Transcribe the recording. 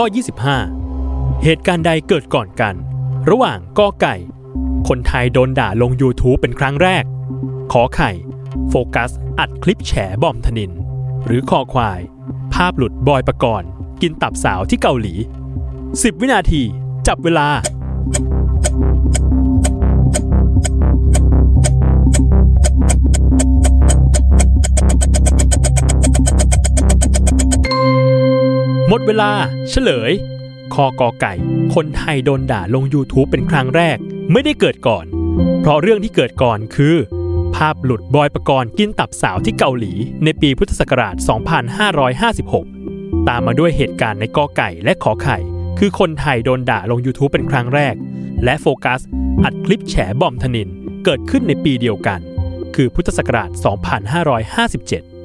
ข้อ 25 เหตุการณ์ใดเกิดก่อนกัน ระหว่างกอไก่ คนไทยโดนด่าลง YouTube เป็นครั้งแรก ขอไข่ โฟกัส อัดคลิปแฉบอมธนิน หรือคอควาย ภาพหลุดบอยประกรณ์ กินตับสาวที่เกาหลี 10 วินาที จับเวลา หมดเวลาเฉลยคอกอไก่ คนไทยโดนด่าลง YouTube เป็นครั้งแรก ไม่ได้เกิดก่อน เพราะเรื่องที่เกิดก่อนคือ ภาพหลุดบอยประกรณ์กินตับสาวที่เกาหลี ในปีพุทธศักราช 2556 ตามมาด้วยเหตุการณ์ในกอไก่และขอไข่ คือคนไทยโดนด่าลง YouTube เป็นครั้งแรก และโฟกัส อัดคลิปแฉบอมธนิน เกิดขึ้นในปีเดียวกัน คือพุทธศักราช 2557